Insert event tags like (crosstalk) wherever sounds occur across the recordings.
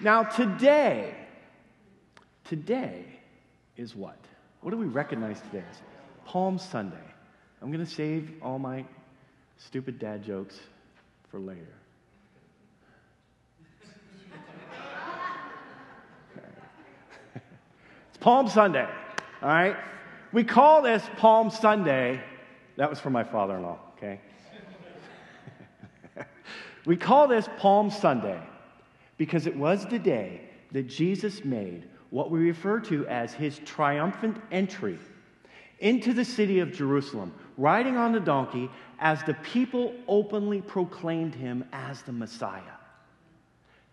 Now, today, today is what? What do we recognize today as? Palm Sunday. I'm going to save all my stupid dad jokes for later. (laughs) it's Palm Sunday, all right? We call this Palm Sunday. That was for my father in law, okay? (laughs) we call this Palm Sunday because it was the day that Jesus made what we refer to as his triumphant entry into the city of Jerusalem, riding on the donkey as the people openly proclaimed him as the Messiah.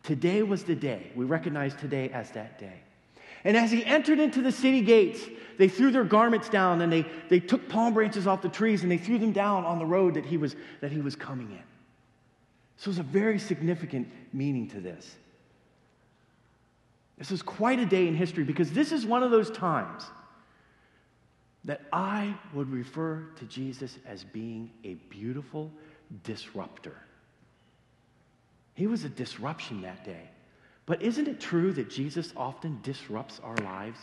Today was the day. We recognize today as that day. And as he entered into the city gates, they threw their garments down and they, they took palm branches off the trees and they threw them down on the road that he was, that he was coming in. So there's a very significant meaning to this. This is quite a day in history because this is one of those times that I would refer to Jesus as being a beautiful disruptor. He was a disruption that day. But isn't it true that Jesus often disrupts our lives?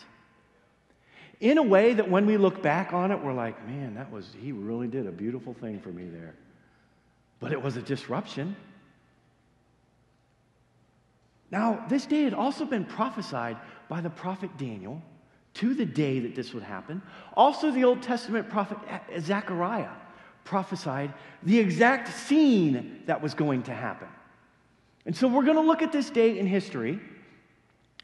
In a way that when we look back on it, we're like, man, that was, he really did a beautiful thing for me there. But it was a disruption. Now, this day had also been prophesied by the prophet Daniel to the day that this would happen. Also, the Old Testament prophet Zechariah prophesied the exact scene that was going to happen. And so, we're going to look at this day in history,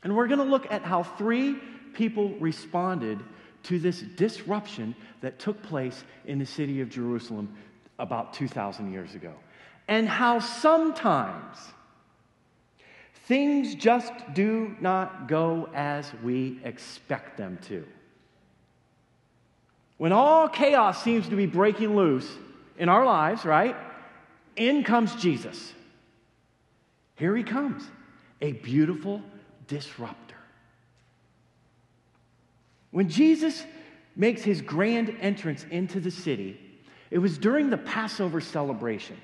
and we're going to look at how three people responded to this disruption that took place in the city of Jerusalem about 2,000 years ago, and how sometimes Things just do not go as we expect them to. When all chaos seems to be breaking loose in our lives, right? In comes Jesus. Here he comes, a beautiful disruptor. When Jesus makes his grand entrance into the city, it was during the Passover celebration.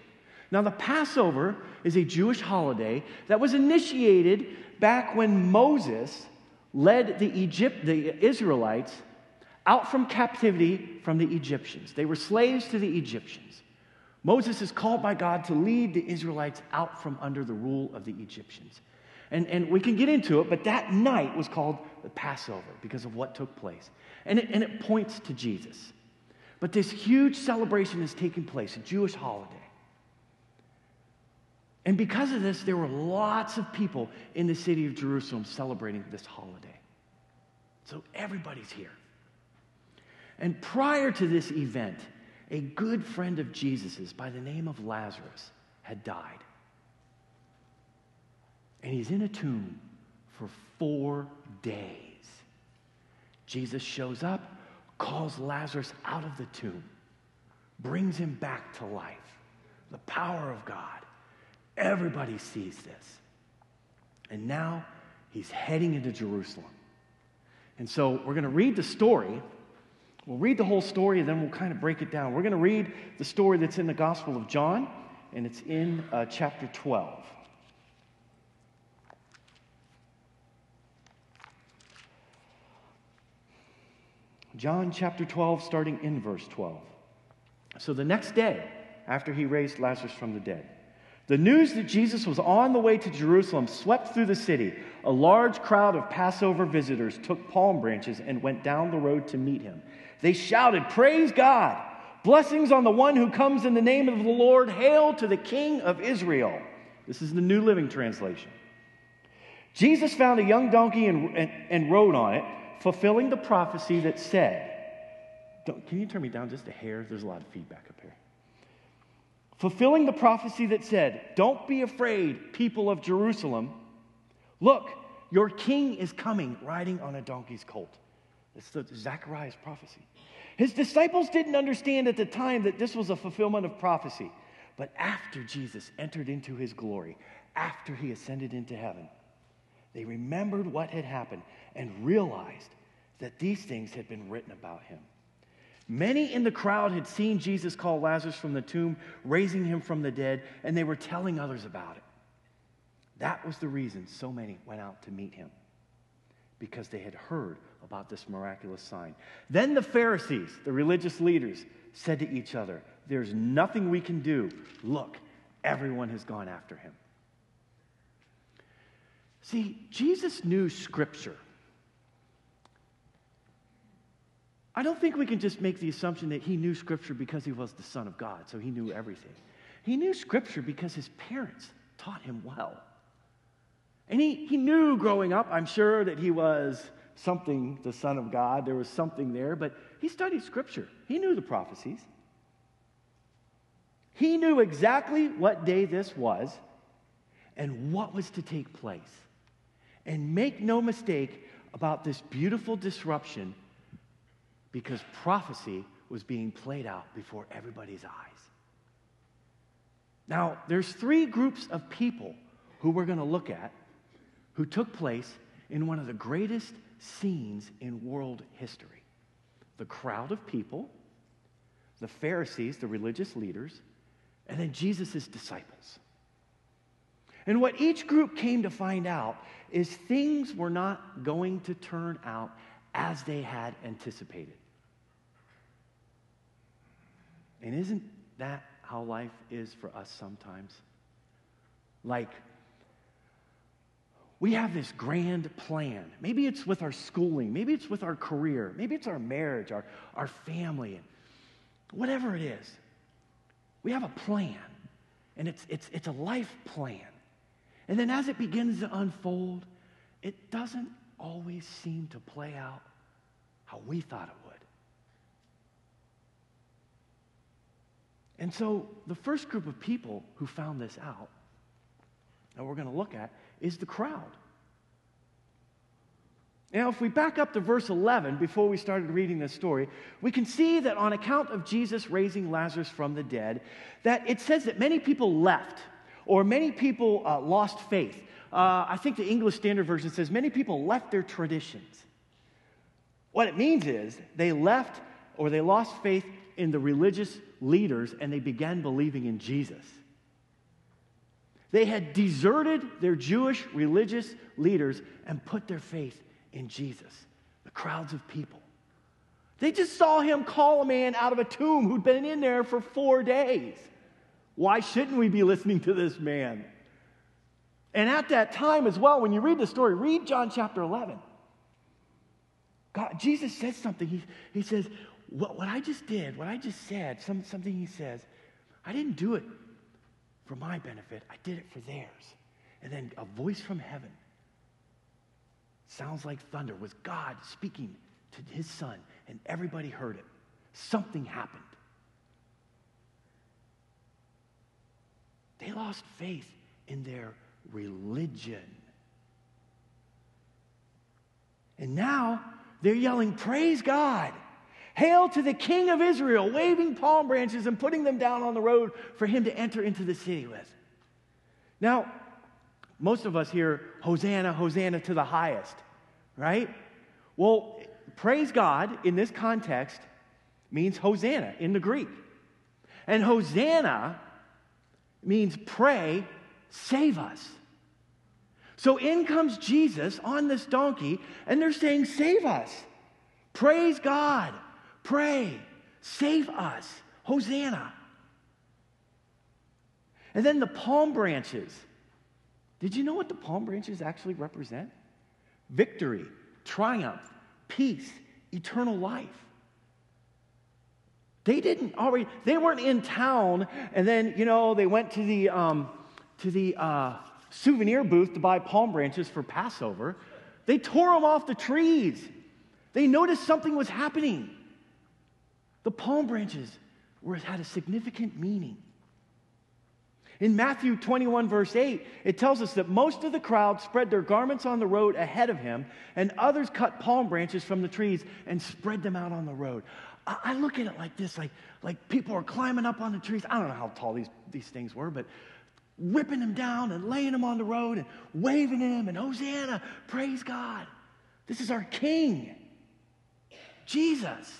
Now, the Passover is a Jewish holiday that was initiated back when Moses led the, Egypt, the Israelites out from captivity from the Egyptians. They were slaves to the Egyptians. Moses is called by God to lead the Israelites out from under the rule of the Egyptians. And, and we can get into it, but that night was called the Passover because of what took place. And it, and it points to Jesus. But this huge celebration is taking place, a Jewish holiday. And because of this, there were lots of people in the city of Jerusalem celebrating this holiday. So everybody's here. And prior to this event, a good friend of Jesus's by the name of Lazarus had died. And he's in a tomb for four days. Jesus shows up, calls Lazarus out of the tomb, brings him back to life. The power of God. Everybody sees this. And now he's heading into Jerusalem. And so we're going to read the story. We'll read the whole story and then we'll kind of break it down. We're going to read the story that's in the Gospel of John, and it's in uh, chapter 12. John chapter 12, starting in verse 12. So the next day, after he raised Lazarus from the dead, the news that Jesus was on the way to Jerusalem swept through the city. A large crowd of Passover visitors took palm branches and went down the road to meet him. They shouted, Praise God! Blessings on the one who comes in the name of the Lord. Hail to the King of Israel. This is the New Living Translation. Jesus found a young donkey and, and, and rode on it, fulfilling the prophecy that said, Can you turn me down just a hair? There's a lot of feedback up here fulfilling the prophecy that said, Don't be afraid, people of Jerusalem. Look, your king is coming riding on a donkey's colt. It's the Zechariah's prophecy. His disciples didn't understand at the time that this was a fulfillment of prophecy. But after Jesus entered into his glory, after he ascended into heaven, they remembered what had happened and realized that these things had been written about him. Many in the crowd had seen Jesus call Lazarus from the tomb, raising him from the dead, and they were telling others about it. That was the reason so many went out to meet him, because they had heard about this miraculous sign. Then the Pharisees, the religious leaders, said to each other, There's nothing we can do. Look, everyone has gone after him. See, Jesus knew Scripture. I don't think we can just make the assumption that he knew Scripture because he was the Son of God, so he knew everything. He knew Scripture because his parents taught him well. And he, he knew growing up, I'm sure, that he was something, the Son of God. There was something there, but he studied Scripture. He knew the prophecies. He knew exactly what day this was and what was to take place. And make no mistake about this beautiful disruption because prophecy was being played out before everybody's eyes. Now, there's three groups of people who we're going to look at who took place in one of the greatest scenes in world history the crowd of people, the Pharisees, the religious leaders, and then Jesus' disciples. And what each group came to find out is things were not going to turn out as they had anticipated. And isn't that how life is for us sometimes? Like, we have this grand plan. Maybe it's with our schooling, maybe it's with our career, maybe it's our marriage, our, our family, whatever it is. We have a plan, and it's, it's, it's a life plan. And then as it begins to unfold, it doesn't always seem to play out how we thought it would. And so the first group of people who found this out that we're going to look at is the crowd. Now, if we back up to verse 11 before we started reading this story, we can see that on account of Jesus raising Lazarus from the dead, that it says that many people left or many people uh, lost faith. Uh, I think the English Standard Version says many people left their traditions. What it means is they left or they lost faith in the religious leaders and they began believing in Jesus. They had deserted their Jewish religious leaders and put their faith in Jesus, the crowds of people. They just saw him call a man out of a tomb who'd been in there for four days. Why shouldn't we be listening to this man? And at that time as well, when you read the story, read John chapter 11. God, Jesus says something. He, he says, what, what I just did, what I just said, some, something he says, I didn't do it for my benefit, I did it for theirs. And then a voice from heaven sounds like thunder was God speaking to his son, and everybody heard it. Something happened. They lost faith in their religion. And now they're yelling, Praise God. Hail to the King of Israel, waving palm branches and putting them down on the road for him to enter into the city with. Now, most of us hear Hosanna, Hosanna to the highest, right? Well, praise God in this context means Hosanna in the Greek. And Hosanna means pray, save us. So in comes Jesus on this donkey, and they're saying, Save us. Praise God. Pray. Save us. Hosanna. And then the palm branches. Did you know what the palm branches actually represent? Victory, triumph, peace, eternal life. They didn't already, they weren't in town and then, you know, they went to the, um, to the uh, souvenir booth to buy palm branches for Passover. They tore them off the trees. They noticed something was happening. The palm branches were, had a significant meaning. In Matthew 21, verse 8, it tells us that most of the crowd spread their garments on the road ahead of him, and others cut palm branches from the trees and spread them out on the road. I, I look at it like this like, like people are climbing up on the trees. I don't know how tall these, these things were, but whipping them down and laying them on the road and waving them and Hosanna, praise God. This is our King, Jesus.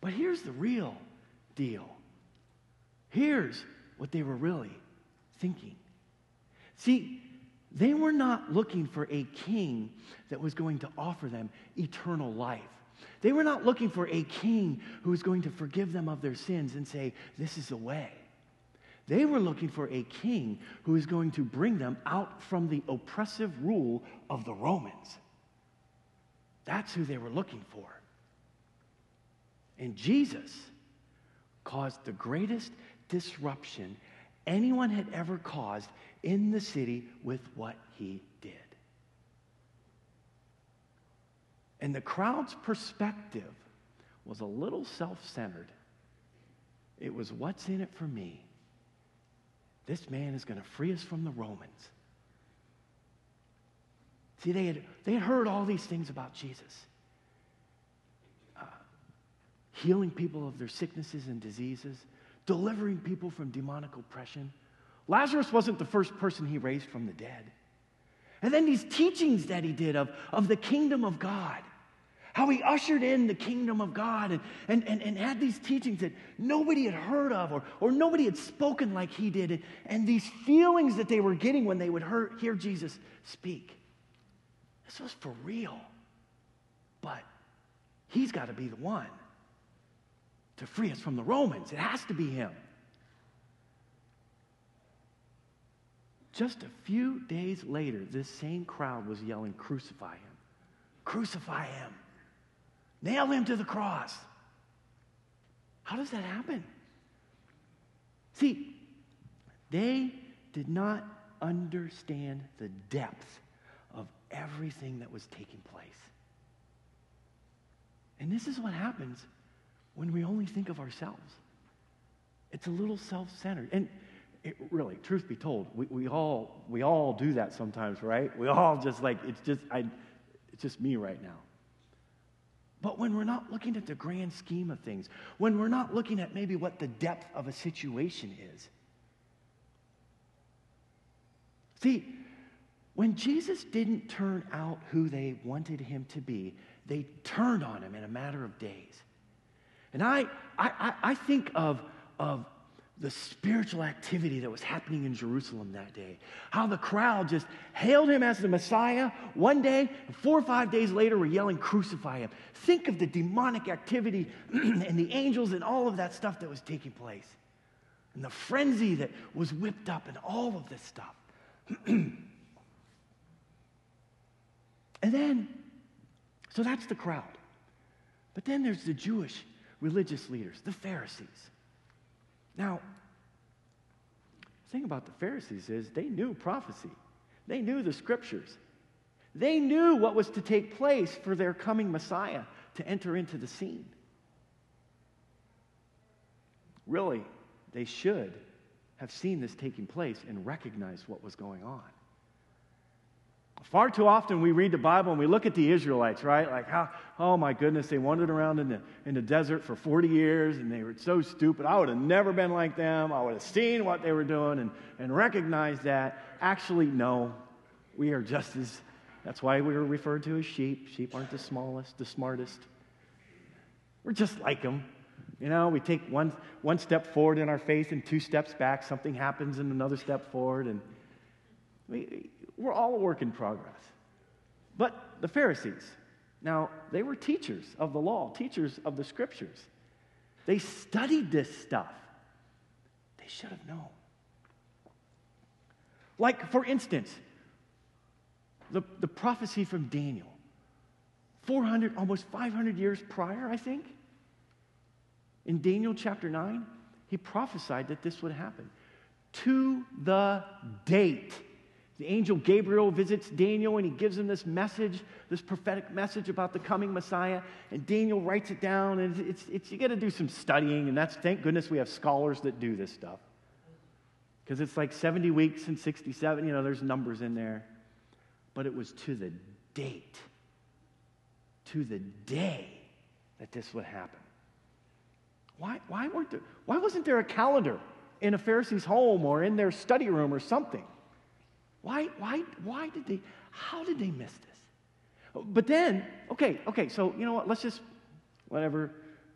But here's the real deal. Here's what they were really thinking. See, they were not looking for a king that was going to offer them eternal life. They were not looking for a king who was going to forgive them of their sins and say, This is the way. They were looking for a king who was going to bring them out from the oppressive rule of the Romans. That's who they were looking for. And Jesus caused the greatest disruption anyone had ever caused in the city with what he did. And the crowd's perspective was a little self centered. It was, what's in it for me? This man is going to free us from the Romans. See, they had, they had heard all these things about Jesus healing people of their sicknesses and diseases, delivering people from demonic oppression. Lazarus wasn't the first person he raised from the dead. And then these teachings that he did of, of the kingdom of God how he ushered in the kingdom of God and, and, and, and had these teachings that nobody had heard of or, or nobody had spoken like he did, and, and these feelings that they were getting when they would hear, hear Jesus speak. This was for real. But he's got to be the one to free us from the Romans. It has to be him. Just a few days later, this same crowd was yelling, Crucify him! Crucify him! Nail him to the cross. How does that happen? See, they did not understand the depth of everything that was taking place. And this is what happens when we only think of ourselves. It's a little self centered. And it, really, truth be told, we, we, all, we all do that sometimes, right? We all just like, it's just, I, it's just me right now. But when we're not looking at the grand scheme of things, when we're not looking at maybe what the depth of a situation is. See, when Jesus didn't turn out who they wanted him to be, they turned on him in a matter of days. And I, I, I think of, of the spiritual activity that was happening in Jerusalem that day. How the crowd just hailed him as the Messiah one day, and four or five days later were yelling, Crucify him. Think of the demonic activity (clears throat) and the angels and all of that stuff that was taking place, and the frenzy that was whipped up, and all of this stuff. (clears throat) and then, so that's the crowd. But then there's the Jewish religious leaders, the Pharisees. Now, the thing about the Pharisees is they knew prophecy, they knew the scriptures, they knew what was to take place for their coming Messiah to enter into the scene. Really, they should have seen this taking place and recognized what was going on. Far too often we read the Bible and we look at the Israelites, right? Like how, oh my goodness, they wandered around in the, in the desert for 40 years and they were so stupid. I would have never been like them. I would have seen what they were doing and, and recognized that. Actually, no, we are just as, that's why we were referred to as sheep. Sheep aren't the smallest, the smartest. We're just like them. You know, we take one, one step forward in our faith and two steps back. Something happens and another step forward. And we, we're all a work in progress. But the Pharisees, now, they were teachers of the law, teachers of the scriptures. They studied this stuff. They should have known. Like, for instance, the, the prophecy from Daniel, 400, almost 500 years prior, I think. In Daniel chapter 9, he prophesied that this would happen to the date. The angel Gabriel visits Daniel and he gives him this message, this prophetic message about the coming Messiah. And Daniel writes it down. And it's, it's, it's you got to do some studying. And that's, thank goodness we have scholars that do this stuff. Because it's like 70 weeks and 67, you know, there's numbers in there. But it was to the date, to the day that this would happen. Why, why, weren't there, why wasn't there a calendar in a Pharisee's home or in their study room or something? Why, why, why did they, how did they miss this? But then, okay, okay, so you know what? Let's just, whatever.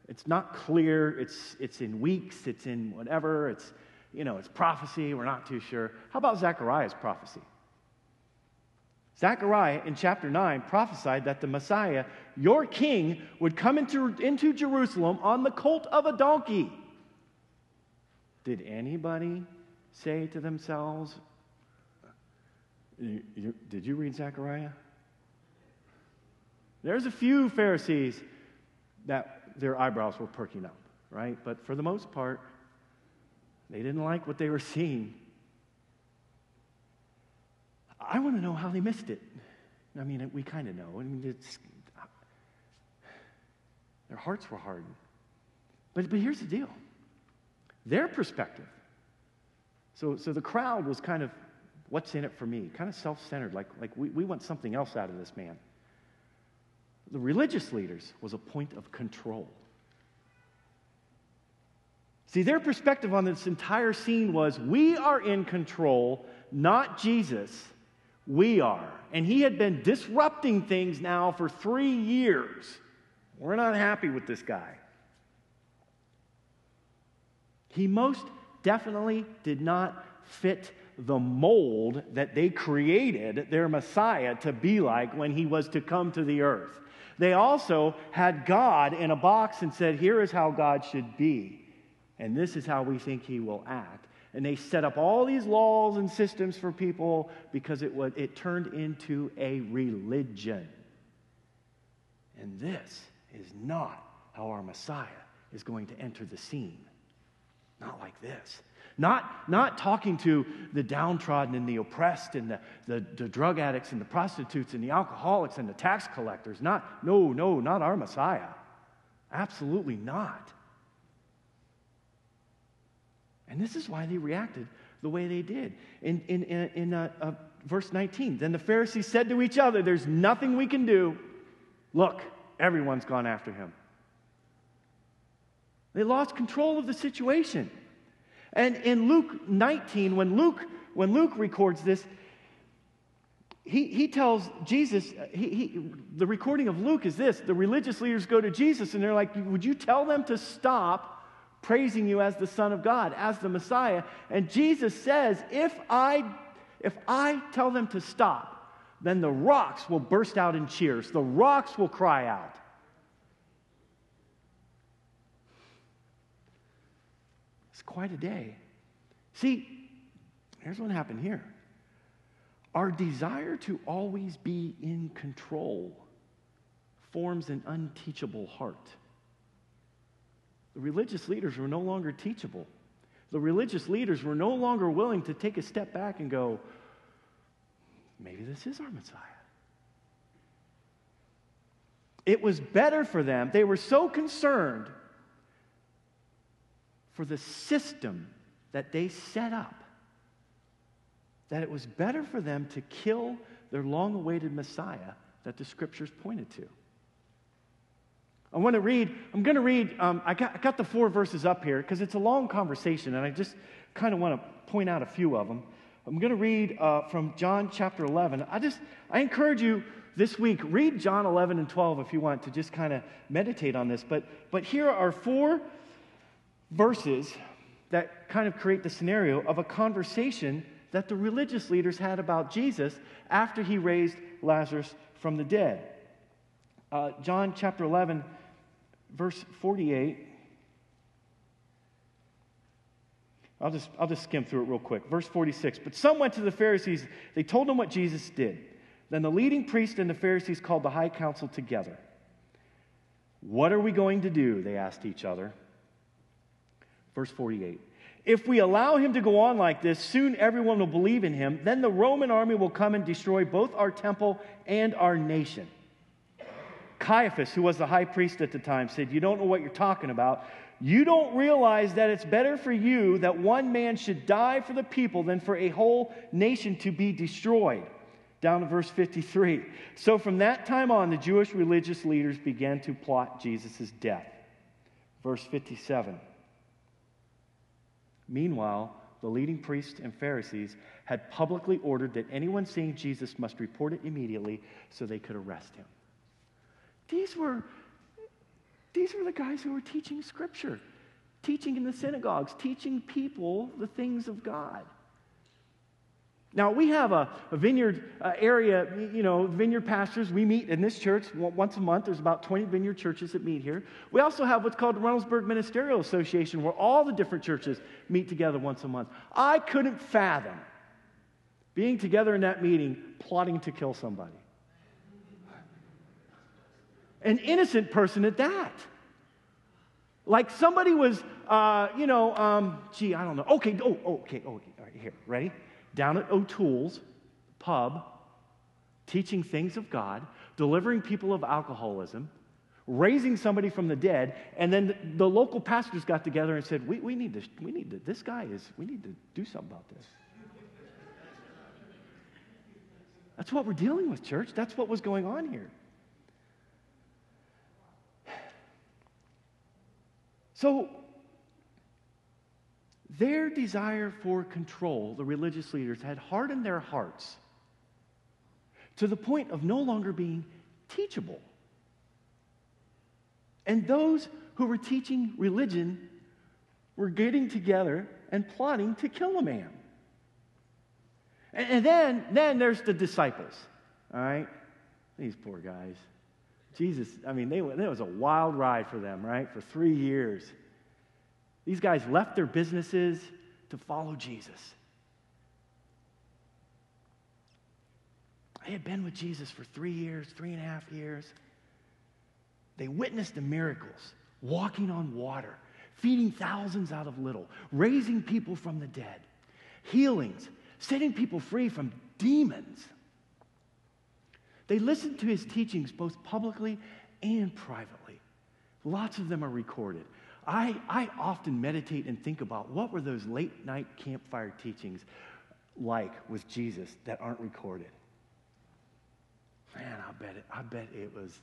It's not clear. It's, it's in weeks. It's in whatever. It's, you know, it's prophecy, we're not too sure. How about Zechariah's prophecy? Zechariah in chapter 9 prophesied that the Messiah, your king, would come into, into Jerusalem on the colt of a donkey. Did anybody say to themselves, you, you, Did you read Zechariah? There's a few Pharisees that their eyebrows were perking up, right? But for the most part, they didn't like what they were seeing. I want to know how they missed it. I mean, we kind of know. I mean, it's, their hearts were hardened. But, but here's the deal their perspective. So, so the crowd was kind of, what's in it for me? Kind of self centered, like, like we, we want something else out of this man. The religious leaders was a point of control. See, their perspective on this entire scene was we are in control, not Jesus. We are. And he had been disrupting things now for three years. We're not happy with this guy. He most definitely did not fit the mold that they created their Messiah to be like when he was to come to the earth. They also had God in a box and said, Here is how God should be, and this is how we think he will act. And they set up all these laws and systems for people because it, was, it turned into a religion. And this is not how our Messiah is going to enter the scene. Not like this. Not, not talking to the downtrodden and the oppressed and the, the, the, drug addicts and the prostitutes and the alcoholics and the tax collectors. Not, no, no, not our Messiah. Absolutely not. And this is why they reacted the way they did. In, in, in, in uh, uh, verse 19, then the Pharisees said to each other, There's nothing we can do. Look, everyone's gone after him. They lost control of the situation. And in Luke 19, when Luke, when Luke records this, he, he tells Jesus, he, he, the recording of Luke is this the religious leaders go to Jesus and they're like, Would you tell them to stop praising you as the Son of God, as the Messiah? And Jesus says, If I, if I tell them to stop, then the rocks will burst out in cheers, the rocks will cry out. Quite a day. See, here's what happened here our desire to always be in control forms an unteachable heart. The religious leaders were no longer teachable. The religious leaders were no longer willing to take a step back and go, maybe this is our Messiah. It was better for them. They were so concerned for the system that they set up that it was better for them to kill their long awaited Messiah that the scriptures pointed to. I want to read, I'm going to read, um, I, got, I got the four verses up here because it's a long conversation and I just kind of want to point out a few of them. I'm going to read uh, from John chapter 11. I just, I encourage you this week, read John 11 and 12 if you want to just kind of meditate on this. But, but here are four verses that kind of create the scenario of a conversation that the religious leaders had about Jesus after he raised Lazarus from the dead. Uh, John chapter 11, verse 48. I'll just, I'll just skim through it real quick. Verse 46. But some went to the Pharisees. They told them what Jesus did. Then the leading priest and the Pharisees called the high council together. What are we going to do? They asked each other. Verse 48. If we allow him to go on like this, soon everyone will believe in him. Then the Roman army will come and destroy both our temple and our nation. Caiaphas, who was the high priest at the time, said, You don't know what you're talking about. You don't realize that it's better for you that one man should die for the people than for a whole nation to be destroyed. Down to verse 53. So from that time on, the Jewish religious leaders began to plot Jesus' death. Verse 57. Meanwhile, the leading priests and Pharisees had publicly ordered that anyone seeing Jesus must report it immediately so they could arrest him. These were, these were the guys who were teaching Scripture. teaching in the synagogues, teaching people the things of God. Now, we have a, a vineyard uh, area, you know, vineyard pastors. We meet in this church once a month. There's about 20 vineyard churches that meet here. We also have what's called the Reynoldsburg Ministerial Association, where all the different churches meet together once a month. I couldn't fathom being together in that meeting plotting to kill somebody. An innocent person at that. Like somebody was, uh, you know, um, gee, I don't know. Okay, oh, okay, okay, all right, here, ready? Down at O'Toole's pub, teaching things of God, delivering people of alcoholism, raising somebody from the dead, and then the local pastors got together and said, we, we need to, we need to, this guy is, we need to do something about this. That's what we're dealing with, church. That's what was going on here. So, their desire for control, the religious leaders, had hardened their hearts to the point of no longer being teachable. And those who were teaching religion were getting together and plotting to kill a man. And, then, then there's the disciples, all right? These poor guys. Jesus, I mean, they, it was a wild ride for them, right? For three years. These guys left their businesses to follow Jesus. They had been with Jesus for three years, three and a half years. They witnessed the miracles, walking on water, feeding thousands out of little, raising people from the dead, healings, setting people free from demons. They listened to his teachings both publicly and privately. Lots of them are recorded. I, I often meditate and think about what were those late night campfire teachings like with Jesus that aren't recorded. Man, I bet it, I bet it was,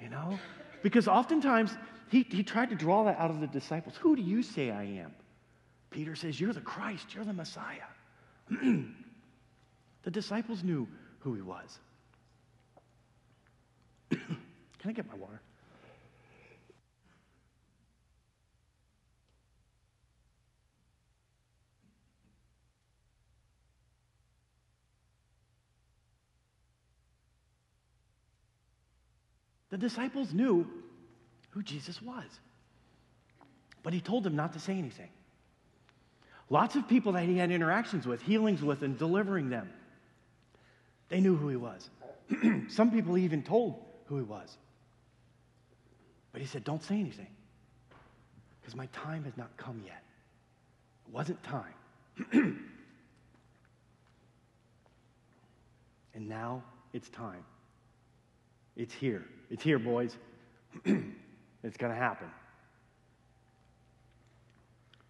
you know? Because oftentimes he, he tried to draw that out of the disciples. Who do you say I am? Peter says, You're the Christ, you're the Messiah. (clears throat) the disciples knew who he was. (clears throat) Can I get my water? The disciples knew who Jesus was, but he told them not to say anything. Lots of people that he had interactions with, healings with, and delivering them, they knew who he was. (clears throat) Some people he even told who he was. But he said, Don't say anything because my time has not come yet. It wasn't time. (clears throat) and now it's time. It's here. It's here, boys. (clears throat) it's going to happen.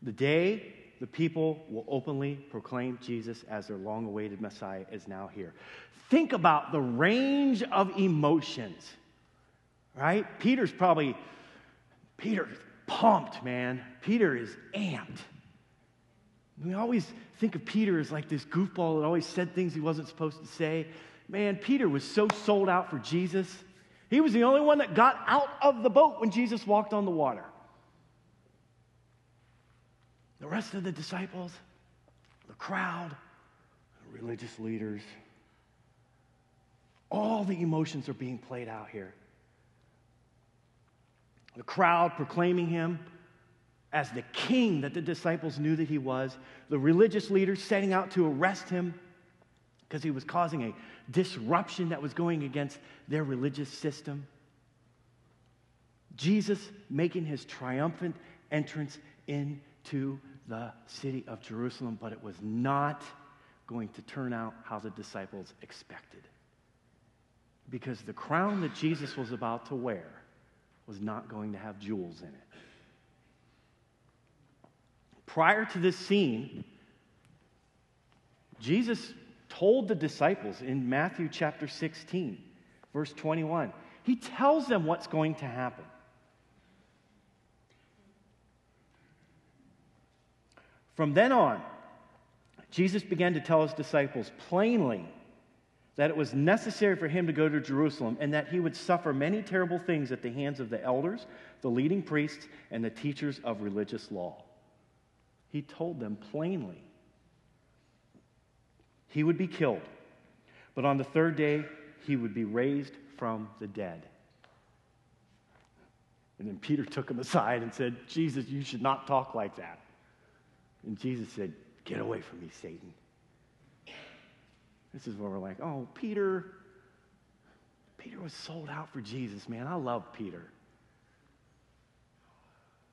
The day the people will openly proclaim Jesus as their long awaited Messiah is now here. Think about the range of emotions, right? Peter's probably, Peter's pumped, man. Peter is amped. We always think of Peter as like this goofball that always said things he wasn't supposed to say. Man, Peter was so sold out for Jesus. He was the only one that got out of the boat when Jesus walked on the water. The rest of the disciples, the crowd, the religious leaders, all the emotions are being played out here. The crowd proclaiming him as the king that the disciples knew that he was, the religious leaders setting out to arrest him because he was causing a disruption that was going against their religious system. Jesus making his triumphant entrance into the city of Jerusalem, but it was not going to turn out how the disciples expected. Because the crown that Jesus was about to wear was not going to have jewels in it. Prior to this scene, Jesus told the disciples in Matthew chapter 16, verse 21. He tells them what's going to happen. From then on, Jesus began to tell his disciples plainly that it was necessary for him to go to Jerusalem and that he would suffer many terrible things at the hands of the elders, the leading priests, and the teachers of religious law. He told them plainly he would be killed, but on the third day he would be raised from the dead. And then Peter took him aside and said, Jesus, you should not talk like that. And Jesus said, Get away from me, Satan. This is where we're like, oh, Peter. Peter was sold out for Jesus, man. I love Peter.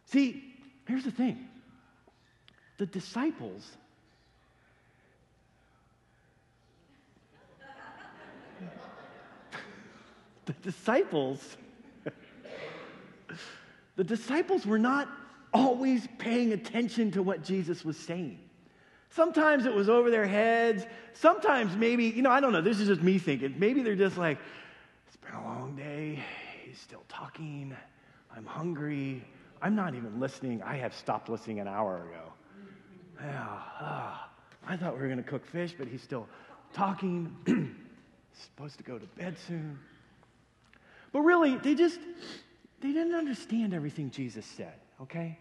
See, here's the thing the disciples. The disciples. the disciples were not always paying attention to what Jesus was saying. Sometimes it was over their heads. Sometimes maybe, you know, I don't know. This is just me thinking. Maybe they're just like, it's been a long day. He's still talking. I'm hungry. I'm not even listening. I have stopped listening an hour ago. Yeah, ah, I thought we were going to cook fish, but he's still talking. (clears throat) supposed to go to bed soon. But really, they just they didn't understand everything Jesus said, okay?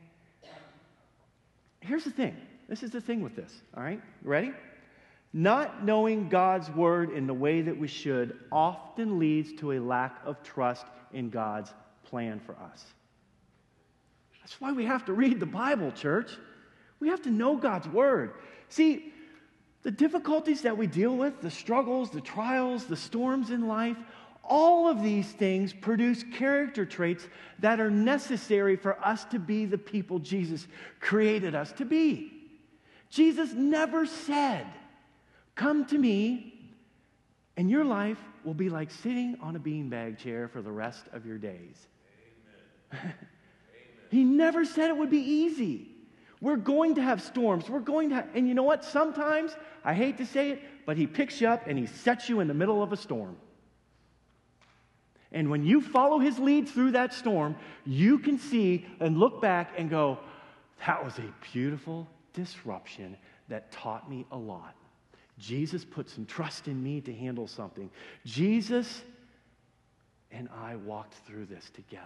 Here's the thing this is the thing with this, all right? Ready? Not knowing God's word in the way that we should often leads to a lack of trust in God's plan for us. That's why we have to read the Bible, church. We have to know God's word. See, the difficulties that we deal with, the struggles, the trials, the storms in life, all of these things produce character traits that are necessary for us to be the people Jesus created us to be. Jesus never said, Come to me, and your life will be like sitting on a beanbag chair for the rest of your days. (laughs) he never said it would be easy. We're going to have storms. We're going to have, and you know what? Sometimes, I hate to say it, but he picks you up and he sets you in the middle of a storm. And when you follow his lead through that storm, you can see and look back and go, that was a beautiful disruption that taught me a lot. Jesus put some trust in me to handle something. Jesus and I walked through this together.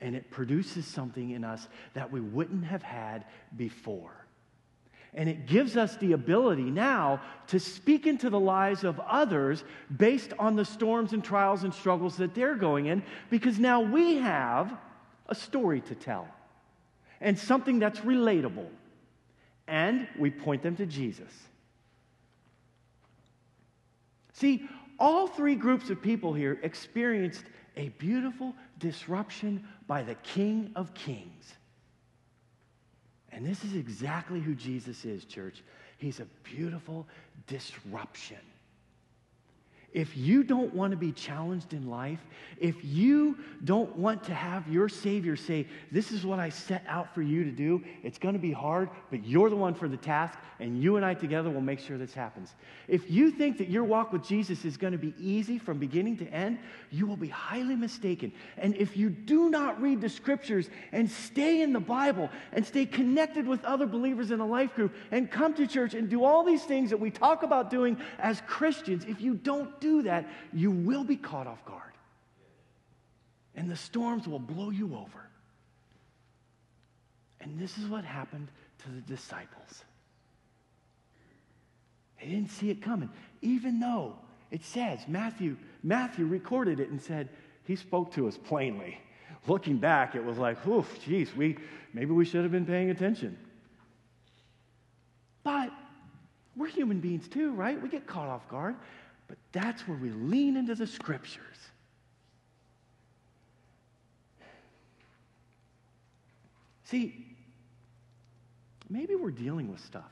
And it produces something in us that we wouldn't have had before. And it gives us the ability now to speak into the lives of others based on the storms and trials and struggles that they're going in, because now we have a story to tell and something that's relatable. And we point them to Jesus. See, all three groups of people here experienced a beautiful disruption by the King of Kings. And this is exactly who Jesus is, church. He's a beautiful disruption. If you don't want to be challenged in life, if you don't want to have your Savior say, This is what I set out for you to do, it's going to be hard, but you're the one for the task, and you and I together will make sure this happens. If you think that your walk with Jesus is going to be easy from beginning to end, you will be highly mistaken. And if you do not read the scriptures and stay in the Bible and stay connected with other believers in a life group and come to church and do all these things that we talk about doing as Christians, if you don't do do that, you will be caught off guard. And the storms will blow you over. And this is what happened to the disciples. They didn't see it coming, even though it says, Matthew, Matthew recorded it and said, he spoke to us plainly. Looking back, it was like, oof, geez, we, maybe we should have been paying attention. But we're human beings too, right? We get caught off guard. But that's where we lean into the scriptures. See, maybe we're dealing with stuff.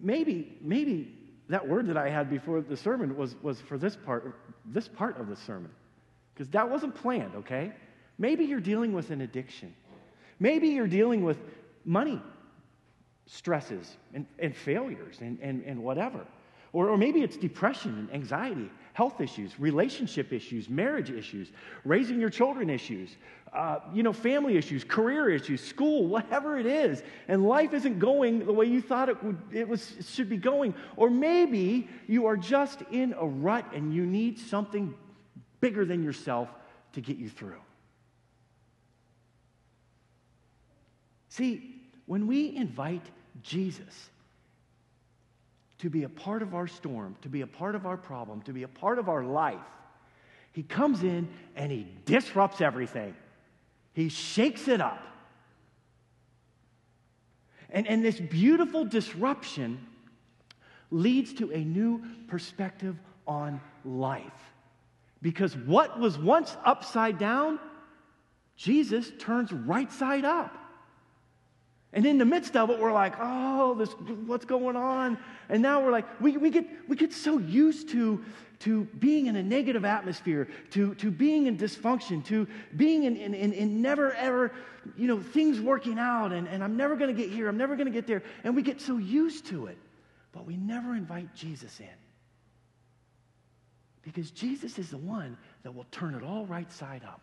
Maybe, maybe that word that I had before the sermon was, was for this part, this part of the sermon. Because that wasn't planned, okay? Maybe you're dealing with an addiction. Maybe you're dealing with money stresses and, and failures and, and, and whatever. Or, or maybe it's depression and anxiety, health issues, relationship issues, marriage issues, raising your children issues, uh, you know, family issues, career issues, school, whatever it is, and life isn't going the way you thought it, would, it, was, it should be going. Or maybe you are just in a rut and you need something bigger than yourself to get you through. See, when we invite Jesus to be a part of our storm, to be a part of our problem, to be a part of our life, he comes in and he disrupts everything. He shakes it up. And, and this beautiful disruption leads to a new perspective on life. Because what was once upside down, Jesus turns right side up. And in the midst of it, we're like, oh, this, what's going on? And now we're like, we, we, get, we get so used to, to being in a negative atmosphere, to, to being in dysfunction, to being in, in, in, in never ever, you know, things working out, and, and I'm never going to get here, I'm never going to get there. And we get so used to it, but we never invite Jesus in. Because Jesus is the one that will turn it all right side up.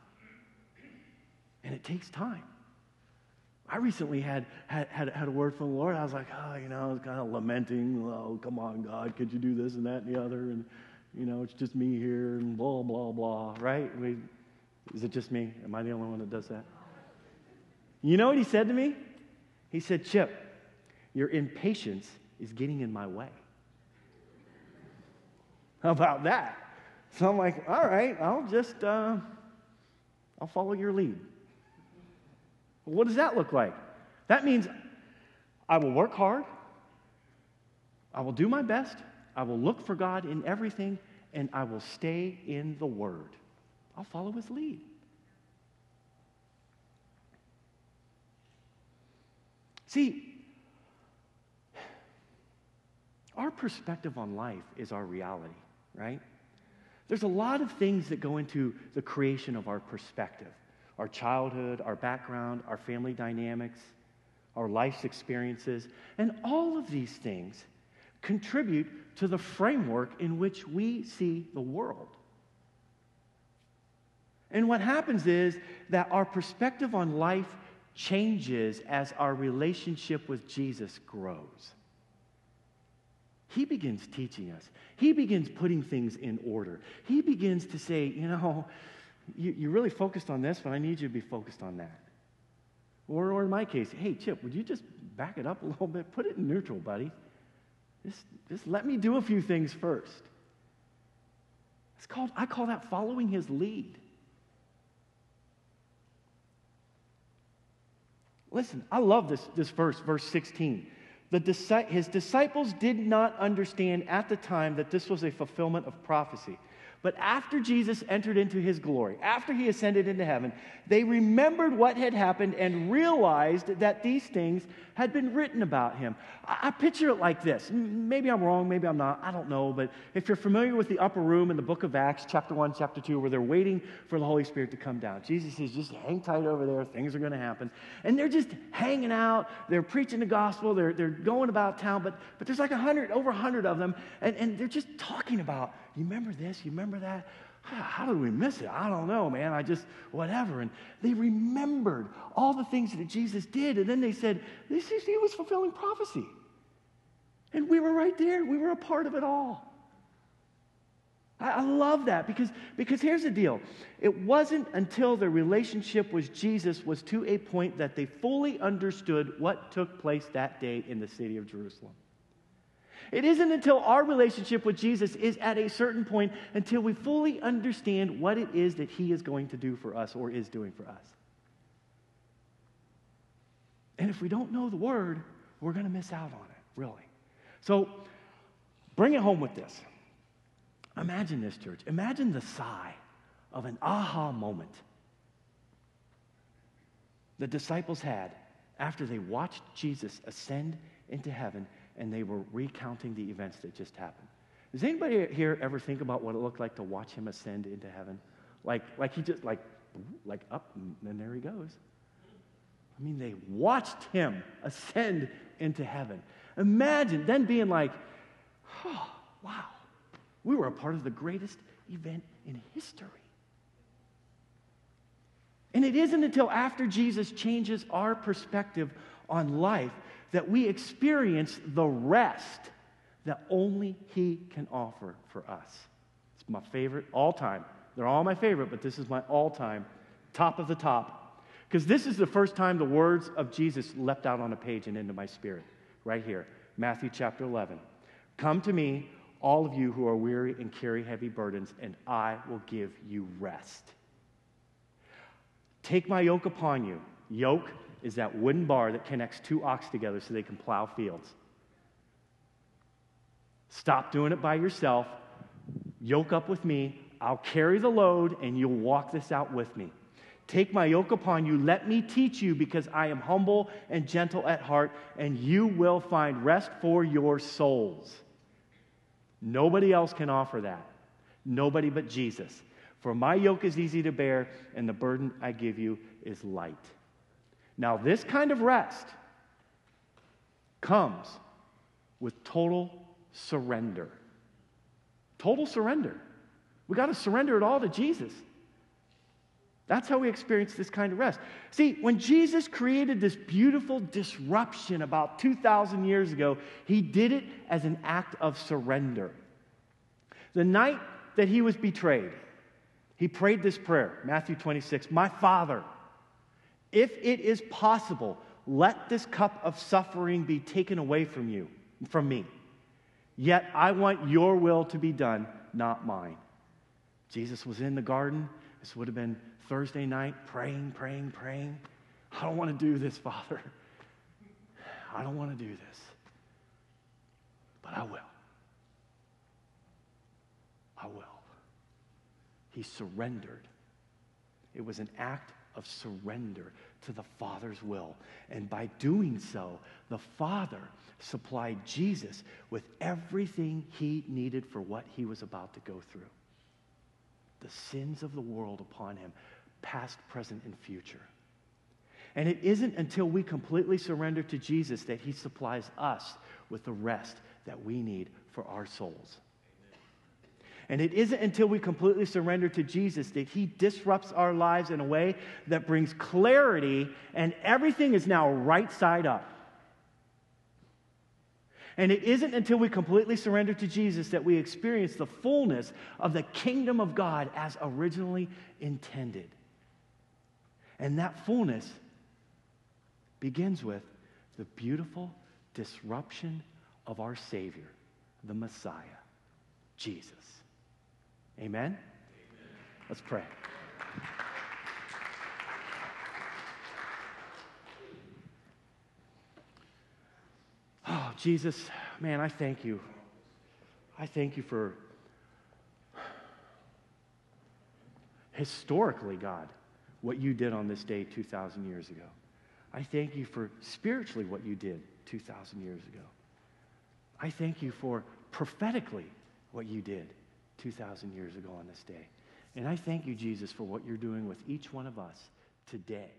And it takes time. I recently had, had, had, had, a word from the Lord. I was like, oh, you know, I was kind of lamenting, oh, come on, God, could you do this and that and the other? And, you know, it's just me here and blah, blah, blah, right? We, is it just me? Am I the only one that does that? You know what he said to me? He said, Chip, your impatience is getting in my way. How about that? So I'm like, all right, I'll just, uh, I'll follow your lead. What does that look like? That means I will work hard, I will do my best, I will look for God in everything, and I will stay in the Word. I'll follow His lead. See, our perspective on life is our reality, right? There's a lot of things that go into the creation of our perspective our childhood, our background, our family dynamics, our life's experiences. And all of these things contribute to the framework in which we see the world. And what happens is that our perspective on life changes as our relationship with Jesus grows. He begins teaching us. He begins putting things in order. He begins to say, you know, you, you really focused on this, but I need you to be focused on that. Or, or in my case, hey, Chip, would you just back it up a (laughs) little bit? Put it in neutral, buddy. Just, just let me do a few things first. It's called, I call that following his lead. Listen, I love this, this verse, verse 16. The, his disciples did not understand at the time that this was a fulfillment of prophecy. But after Jesus entered into his glory, after he ascended into heaven, they remembered what had happened and realized that these things had been written about him. I, I, picture it like this. Maybe I'm wrong, maybe I'm not, I don't know. But if you're familiar with the upper room in the book of Acts, chapter 1, chapter 2, where they're waiting for the Holy Spirit to come down, Jesus says, just hang tight over there, things are going to happen. And they're just hanging out, they're preaching the gospel, they're, they're going about town, but, but there's like a hundred, over a hundred of them, and, and they're just talking about you remember this? You remember that? How did we miss it? I don't know, man. I just, whatever. And they remembered all the things that Jesus did. And then they said, this is, he was fulfilling prophecy. And we were right there. We were a part of it all. I, I love that because, because here's the deal. It wasn't until their relationship with Jesus was to a point that they fully understood what took place that day in the city of Jerusalem. It isn't until our relationship with Jesus is at a certain point until we fully understand what it is that He is going to do for us or is doing for us. And if we don't know the Word, we're going to miss out on it, really. So bring it home with this. Imagine this, church. Imagine the sigh of an aha moment the disciples had after they watched Jesus ascend into heaven and they were recounting the events that just happened. Does anybody here ever think about what it looked like to watch him ascend into heaven? Like, like he just, like, like up, and then there he goes. I mean, they watched him ascend into heaven. Imagine then being like, oh, wow, we were a part of the greatest event in history. And it isn't until after Jesus changes our perspective on life that we experience the rest that only He can offer for us. It's my favorite all time. They're all my favorite, but this is my all time, top of the top. Because this is the first time the words of Jesus leapt out on a page and into my spirit, right here. Matthew chapter 11. Come to me, all of you who are weary and carry heavy burdens, and I will give you rest. Take my yoke upon you. Yoke is that wooden bar that connects two ox together so they can plow fields. Stop doing it by yourself. Yoke up with me. I'll carry the load, and you'll walk this out with me. Take my yoke upon you. Let me teach you, because I am humble and gentle at heart, and you will find rest for your souls. Nobody else can offer that. Nobody but Jesus. For my yoke is easy to bear, and the burden I give you is light. Now, this kind of rest comes with total surrender. Total surrender. We got to surrender it all to Jesus. That's how we experience this kind of rest. See, when Jesus created this beautiful disruption about 2,000 years ago, he did it as an act of surrender. The night that he was betrayed, he prayed this prayer, Matthew 26 My Father, if it is possible, let this cup of suffering be taken away from you, from me. Yet I want your will to be done, not mine. Jesus was in the garden. This would have been Thursday night, praying, praying, praying. I don't want to do this, Father. I don't want to do this. But I will. I will. He surrendered. It was an act of surrender to the Father's will. And by doing so, the Father supplied Jesus with everything he needed for what he was about to go through. The sins of the world upon him, past, present, and future. And it isn't until we completely surrender to Jesus that he supplies us with the rest that we need for our souls. And it isn't until we completely surrender to Jesus that He disrupts our lives in a way that brings clarity and everything is now right side up. And it isn't until we completely surrender to Jesus that we experience the fullness of the kingdom of God as originally intended. And that fullness begins with the beautiful disruption of our Savior, the Messiah, Jesus. Amen? Amen. Let's pray. Oh, Jesus, man, I thank you. I thank you for historically, God, what you did on this day 2,000 years ago. I thank you for spiritually what you did 2,000 years ago. I thank you for prophetically what you did 2,000 years ago on this day. And I thank you, Jesus, for what you're doing with each one of us today.